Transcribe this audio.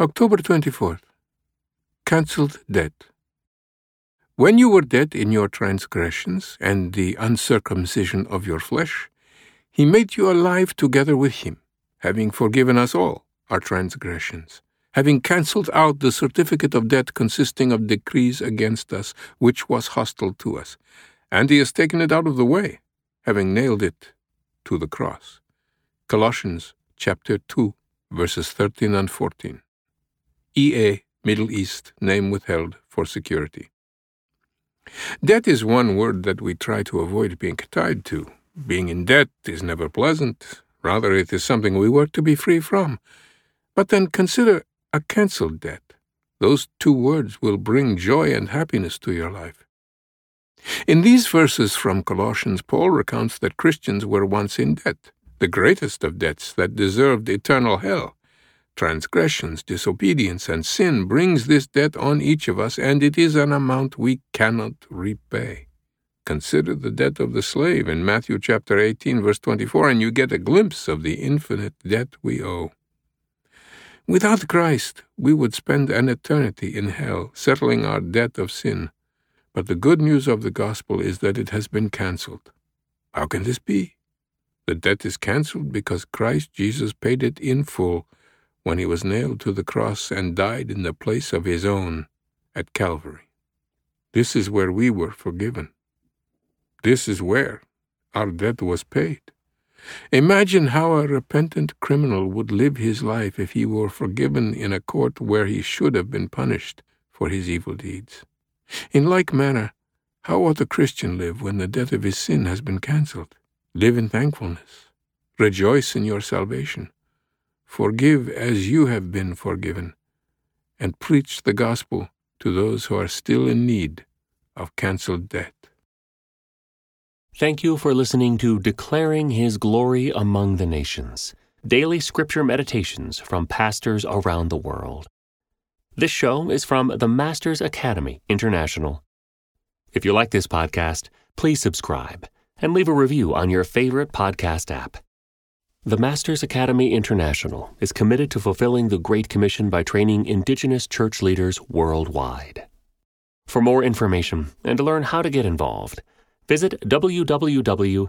October 24th. Cancelled debt. When you were dead in your transgressions and the uncircumcision of your flesh, he made you alive together with him, having forgiven us all our transgressions, having cancelled out the certificate of debt consisting of decrees against us, which was hostile to us, and he has taken it out of the way, having nailed it to the cross. Colossians chapter 2, verses 13 and 14. EA Middle East, name withheld for security. Debt is one word that we try to avoid being tied to. Being in debt is never pleasant. Rather, it is something we work to be free from. But then consider a cancelled debt. Those two words will bring joy and happiness to your life. In these verses from Colossians, Paul recounts that Christians were once in debt, the greatest of debts that deserved eternal hell. Transgressions, disobedience, and sin brings this debt on each of us, and it is an amount we cannot repay. Consider the debt of the slave in Matthew chapter 18 verse 24 and you get a glimpse of the infinite debt we owe. Without Christ, we would spend an eternity in hell settling our debt of sin. But the good news of the gospel is that it has been cancelled. How can this be? The debt is cancelled because Christ Jesus paid it in full when he was nailed to the cross and died in the place of his own at Calvary. This is where we were forgiven. This is where our debt was paid. Imagine how a repentant criminal would live his life if he were forgiven in a court where he should have been punished for his evil deeds. In like manner, how ought a Christian live when the debt of his sin has been cancelled? Live in thankfulness. Rejoice in your salvation. Forgive as you have been forgiven, and preach the gospel to those who are still in need of cancelled debt. Thank you for listening to Declaring His Glory Among the Nations, daily scripture meditations from pastors around the world. This show is from the Masters Academy International. If you like this podcast, please subscribe and leave a review on your favorite podcast app. The Masters Academy International is committed to fulfilling the Great Commission by training Indigenous church leaders worldwide. For more information and to learn how to get involved, visit www.tmai.org.